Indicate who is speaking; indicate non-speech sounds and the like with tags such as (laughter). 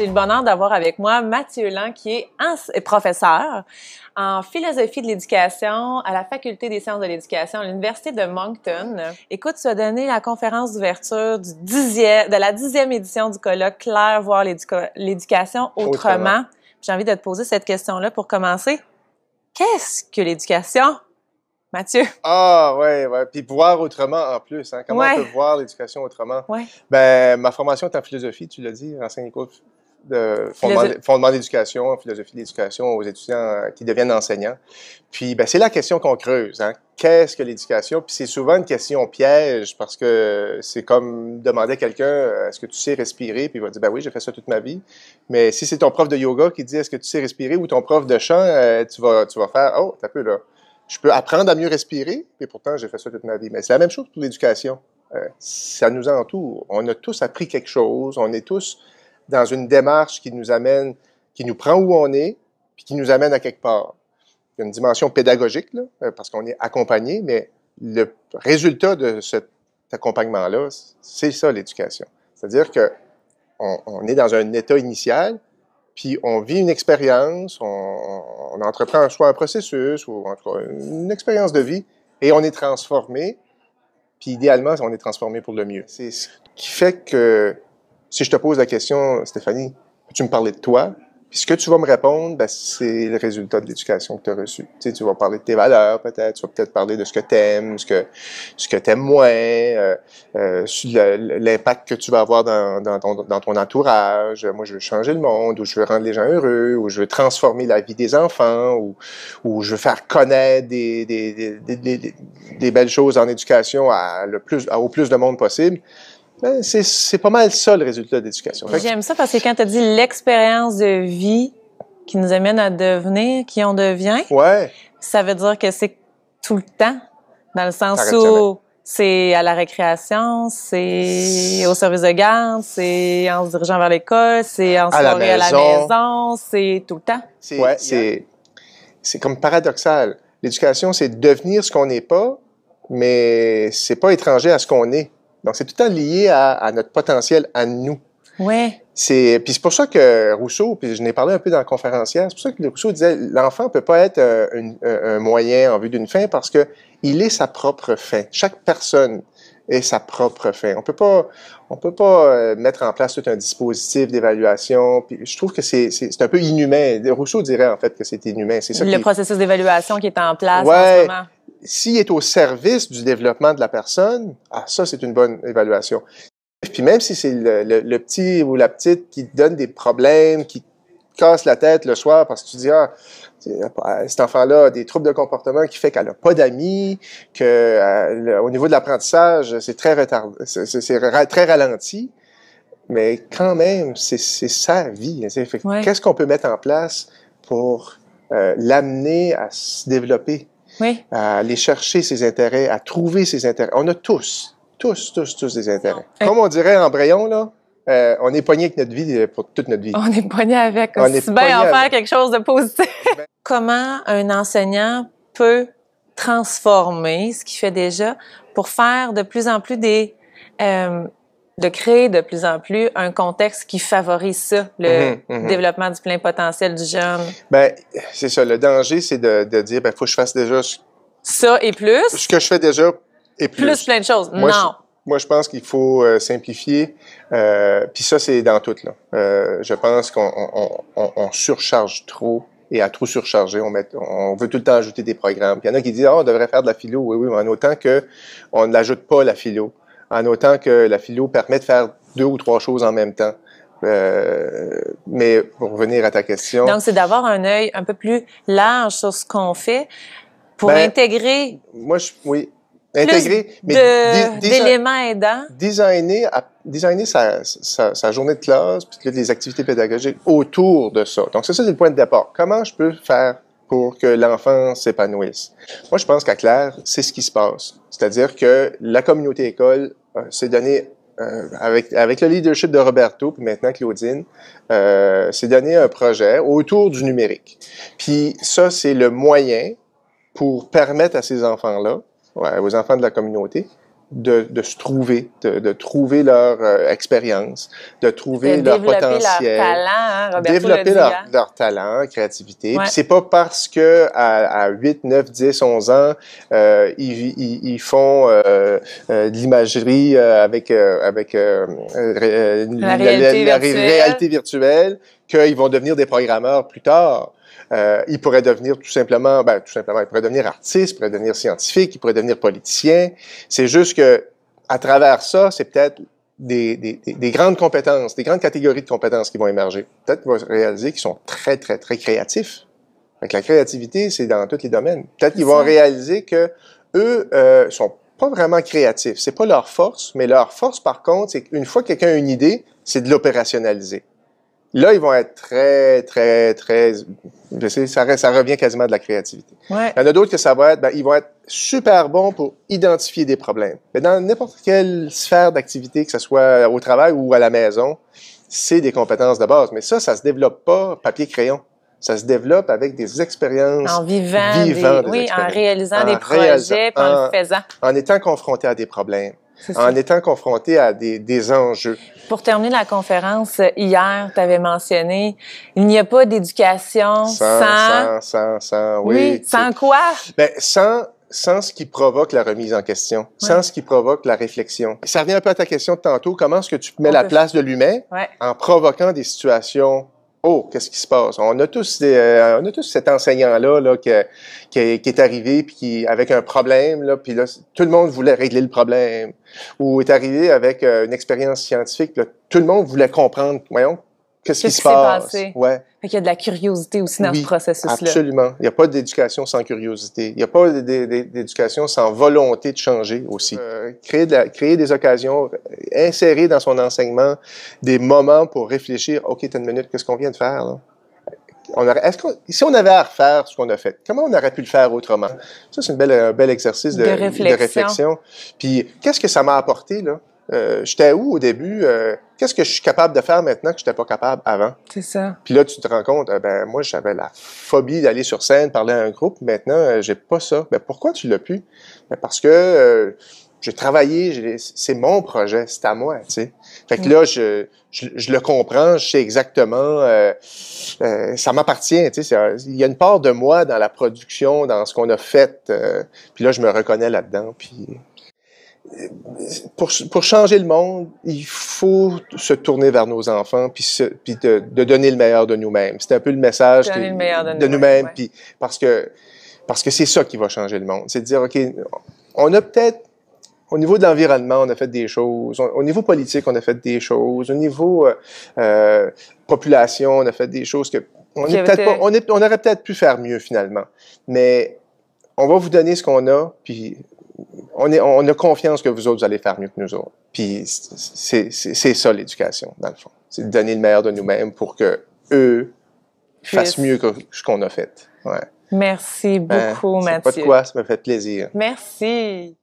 Speaker 1: J'ai le bonheur d'avoir avec moi Mathieu Lang, qui est euh, professeur en philosophie de l'éducation à la Faculté des sciences de l'éducation à l'Université de Moncton. Écoute, tu as donné la conférence d'ouverture du de la dixième édition du colloque Claire voir l'éducation autrement. autrement. J'ai envie de te poser cette question-là pour commencer. Qu'est-ce que l'éducation? Mathieu?
Speaker 2: Ah, ouais, ouais. Puis voir autrement en plus. Hein? Comment on peut voir l'éducation autrement?
Speaker 1: Ouais.
Speaker 2: Ben, ma formation est en philosophie, tu l'as dit, cours de fondement, d'éducation, philosophie d'éducation aux étudiants euh, qui deviennent enseignants. Puis, ben, c'est la question qu'on creuse. Hein? Qu'est-ce que l'éducation? Puis c'est souvent une question piège parce que c'est comme demander à quelqu'un euh, est-ce que tu sais respirer? Puis il va dire ben oui, j'ai fait ça toute ma vie. Mais si c'est ton prof de yoga qui dit est-ce que tu sais respirer? Ou ton prof de chant, euh, tu, vas, tu vas faire oh, t'as peu là. Je peux apprendre à mieux respirer, et pourtant j'ai fait ça toute ma vie. Mais c'est la même chose pour l'éducation. ça nous entoure. On a tous appris quelque chose. On est tous dans une démarche qui nous amène, qui nous prend où on est, puis qui nous amène à quelque part. Il y a une dimension pédagogique, là, euh, parce qu'on est accompagné, mais le résultat de cet accompagnement-là, c'est ça l'éducation. C'est-à-dire que on, est dans un état initial, puis on vit une expérience, on, on, entreprend soit un processus ou une expérience de vie, et on est transformé, puis idéalement, on est transformé pour le mieux. C'est ce qui fait que si je te pose la question, Stéphanie, peux-tu me parler de toi? Puis ce que tu vas me répondre, ben, c'est le résultat de l'éducation que tu as reçue. Tu, sais, tu vas parler de tes valeurs, peut-être. Tu vas peut-être parler de ce que tu aimes, ce que, ce que tu aimes moins, euh, euh, l'impact que tu vas avoir dans, dans, ton, dans ton entourage. Moi, je veux changer le monde, ou je veux rendre les gens heureux, ou je veux transformer la vie des enfants, ou, ou je veux faire connaître des, des, des, des, des belles choses en éducation à le plus, au plus de monde possible. Ben, c'est pas mal ça le résultat d'éducation.
Speaker 1: J'aime ça parce que quand tu as dit l'expérience de vie qui nous amène à devenir qui on devient,
Speaker 2: ouais.
Speaker 1: ça veut dire que c'est tout le temps, dans le sens où c'est à la récréation, c'est au service de garde, c'est en se dirigeant vers l'école, c'est en soirée à la maison, c'est tout le temps.
Speaker 2: C'est c'est comme paradoxal. L'éducation, c'est devenir ce qu'on n'est pas, mais c'est pas étranger à ce qu'on est. Donc, c'est tout le temps lié à, notre potentiel à nous.
Speaker 1: Oui.
Speaker 2: C'est, puis c'est pour ça que Rousseau, puis je n'ai parlé un peu dans la conférencière, c'est pour ça que Rousseau disait l'enfant peut pas être euh, un, moyen en vue d'une fin parce que il est sa propre fin. Chaque personne est sa propre fin. On peut pas, on peut pas euh, mettre en place tout un dispositif d'évaluation. Puis je trouve que c'est, c'est, un peu inhumain. Rousseau dirait en fait que c'est inhumain. C'est ça.
Speaker 1: Le processus d'évaluation qui est en place en ce moment
Speaker 2: s'il est au service du développement de la personne, ah, ça, c'est une bonne évaluation. Puis même si c'est le, petit ou la petite qui donne des problèmes, qui casse la tête le soir parce que tu dis, ah, cet enfant-là a des troubles de comportement qui fait qu'elle n'a pas d'amis, que euh, au niveau de l'apprentissage, c'est très retardé, c'est très ralenti. Mais quand même, c'est sa vie. Qu'est-ce qu'on peut mettre en place pour euh, l'amener à se développer? À aller chercher ses intérêts, à trouver ses intérêts. On a tous, tous, tous, tous des intérêts. Comme on dirait en Brayon, là, euh, on est pogné avec notre vie euh, pour toute notre vie.
Speaker 1: On est pogné avec. On aussi bien en faire quelque chose de positif. (laughs) Comment un enseignant peut transformer ce qu'il fait déjà pour faire de plus en plus des euh, de créer de plus en plus un contexte qui favorise ça, le mhm, mhm. développement du plein potentiel du jeune.
Speaker 2: Ben, c'est ça. Le danger, c'est de, de, dire, ben, faut que je fasse déjà
Speaker 1: ça et plus?
Speaker 2: Ce que je fais déjà et plus.
Speaker 1: Plus plein de choses. non.
Speaker 2: moi, je pense qu'il faut euh, simplifier. Euh, Puis ça, c'est dans tout. Là. Euh, je pense qu'on on, on, surcharge trop et à trop surcharger, on, met, on veut tout le temps ajouter des programmes. Puis il y en a qui disent, oh, on devrait faire de la philo. Oui, oui, mais en autant que on n'ajoute pas la philo en autant que la philo permet de faire deux ou trois choses en même temps. Euh, mais pour revenir à ta question.
Speaker 1: Donc, c'est d'avoir un œil un peu plus large sur ce qu'on fait pour ben, intégrer.
Speaker 2: Moi, je, oui. Intégrer,
Speaker 1: mais d'éléments aidants.
Speaker 2: Designer, designer sa, sa, sa, journée de classe, puis les activités pédagogiques autour de ça. Donc, c'est ça, c'est le point de départ. Comment je peux faire pour que l'enfant s'épanouisse? Moi, je pense qu'à Claire, c'est ce qui se passe. C'est-à-dire que la communauté école euh, s'est donné euh, avec, avec le leadership de Roberto, puis maintenant Claudine, euh, s'est donné un projet autour du numérique. Puis ça, c'est le moyen pour permettre à ces enfants-là, ouais, aux enfants de la communauté, de, de, se trouver, de, de trouver leur euh, expérience, de trouver
Speaker 1: de
Speaker 2: leur
Speaker 1: développer
Speaker 2: potentiel,
Speaker 1: leur talent, hein, Roberto
Speaker 2: développer leur,
Speaker 1: hein.
Speaker 2: leur talent, créativité.
Speaker 1: Ouais.
Speaker 2: Puis c'est pas parce que à, à 8, 9, 10, 11 ans, euh, ils, ils, ils font euh, euh, de l'imagerie euh, avec euh, avec
Speaker 1: La réalité
Speaker 2: la
Speaker 1: virtuelle.
Speaker 2: réalité virtuelle qu'ils vont devenir des programmeurs plus tard. Euh, ils pourraient devenir tout simplement, ben, tout simplement, ils pourraient devenir artistes, ils pourraient devenir scientifiques, ils pourraient devenir politiciens. C'est juste que, à travers ça, c'est peut-être des, des, des- des grandes compétences, des grandes catégories de compétences qui vont émerger. Peut-être qu'ils vont réaliser qu'ils sont très, très, très créatifs. Fait que la créativité, c'est dans tous les domaines. Peut-être qu'ils vont réaliser que eux euh, sont pas vraiment créatifs. C'est pas leur force, mais leur force, par contre, c'est qu'une fois que quelqu'un a une idée, c'est de l'opérationnaliser. Là, ils vont être très, très, très. Je sais, ça, revient quasiment de la créativité.
Speaker 1: Ouais.
Speaker 2: Il y en a d'autres que ça va être, ben, ils vont être super bons pour identifier des problèmes. Mais dans n'importe quelle sphère d'activité, que ce soit au travail ou à la maison, c'est des compétences de base. Mais ça, ça se développe pas papier-crayon. Ça se développe avec des expériences,
Speaker 1: En vivant,
Speaker 2: Vivant
Speaker 1: des-
Speaker 2: des
Speaker 1: oui, en réalisant
Speaker 2: En
Speaker 1: des projets, en
Speaker 2: en-
Speaker 1: le faisant.
Speaker 2: en étant confronté à des problèmes. En étant confronté à des, des enjeux.
Speaker 1: Pour terminer la conférence, euh, hier, tu avais mentionné, il n'y a pas d'éducation sans...
Speaker 2: Sans, sans, sans, oui.
Speaker 1: oui, sans quoi?
Speaker 2: Ben, sans, sans ce qui provoque la remise en question, sans ce qui provoque la réflexion. Ça revient un peu à ta question de tantôt. Comment est-ce que tu mets
Speaker 1: On
Speaker 2: la place de l'humain
Speaker 1: Ouais.
Speaker 2: en provoquant des situations Oh, qu'est-ce qui se passe? On a tous, euh, on a tous cet enseignant-là là, qui, est- qui est arrivé puis qui, avec un problème, là, puis là, tout le monde voulait régler le problème. Ou est arrivé avec euh, une expérience scientifique, là, tout le monde voulait comprendre, voyons, qu'est-ce qui
Speaker 1: Qu'est-ce
Speaker 2: se
Speaker 1: qui s'est
Speaker 2: passe?
Speaker 1: passé?
Speaker 2: Ouais.
Speaker 1: Fait qu'il y a de la curiosité aussi dans
Speaker 2: Oui,
Speaker 1: ce processus-là.
Speaker 2: Absolument. Il n'y a pas d'éducation sans curiosité. Il n'y a pas d'éducation sans volonté de changer aussi. Euh, créer, de la- créer des occasions, euh, insérer dans son enseignement des moments pour réfléchir. OK, t'as une minute, qu'est-ce qu'on vient de faire? Là? On aurait, est-ce qu'on, si on avait à refaire ce qu'on a fait, comment on aurait pu le faire autrement? Ça, c'est un bel exercice de,
Speaker 1: De réflexion.
Speaker 2: réflexion. Puis, qu'est-ce que ça m'a apporté? là? Euh, j'étais où au début? Euh, qu'est-ce que je suis capable de faire maintenant que je n'étais pas capable avant?
Speaker 1: C'est ça.
Speaker 2: Puis là, tu te rends compte, euh, ben moi, j'avais la phobie d'aller sur scène, parler à un groupe. Maintenant, euh, j'ai pas ça. Ben pourquoi tu l'as pu? Ben parce que euh, j'ai travaillé, c'est mon projet, c'est à moi, tu sais. Fait que là, je, je, je le comprends, je sais exactement, euh, euh, ça m'appartient, tu sais. Il y a une part de moi dans la production, dans ce qu'on a fait. euh, puis là, je me reconnais là-dedans. Puis pour, pour changer le monde, il faut se tourner vers nos enfants puis, se- puis de, de donner le meilleur de nous-mêmes. C'est un peu le message que-
Speaker 1: le de
Speaker 2: de
Speaker 1: nous-mêmes, ouais.
Speaker 2: puis parce que parce que c'est ça qui va changer le monde. C'est de dire, OK, on a peut-être, au niveau de l'environnement, on a fait des choses. On- Au niveau politique, on a fait des choses. Au niveau euh, euh, population, on a fait des choses que on, est peut-être pas, on, est- on aurait peut-être pu faire mieux finalement. Mais on va vous donner ce qu'on a, puis on, est, on a confiance que vous autres, vous allez faire mieux que nous autres. Puis c'est ça l'éducation, dans le fond. C'est de donner le meilleur de nous-mêmes pour que eux fassent mieux que ce qu'on a fait. Ouais.
Speaker 1: Merci
Speaker 2: Ben,
Speaker 1: beaucoup,
Speaker 2: c'est
Speaker 1: Mathieu.
Speaker 2: Pas de quoi, ça me fait plaisir.
Speaker 1: Merci.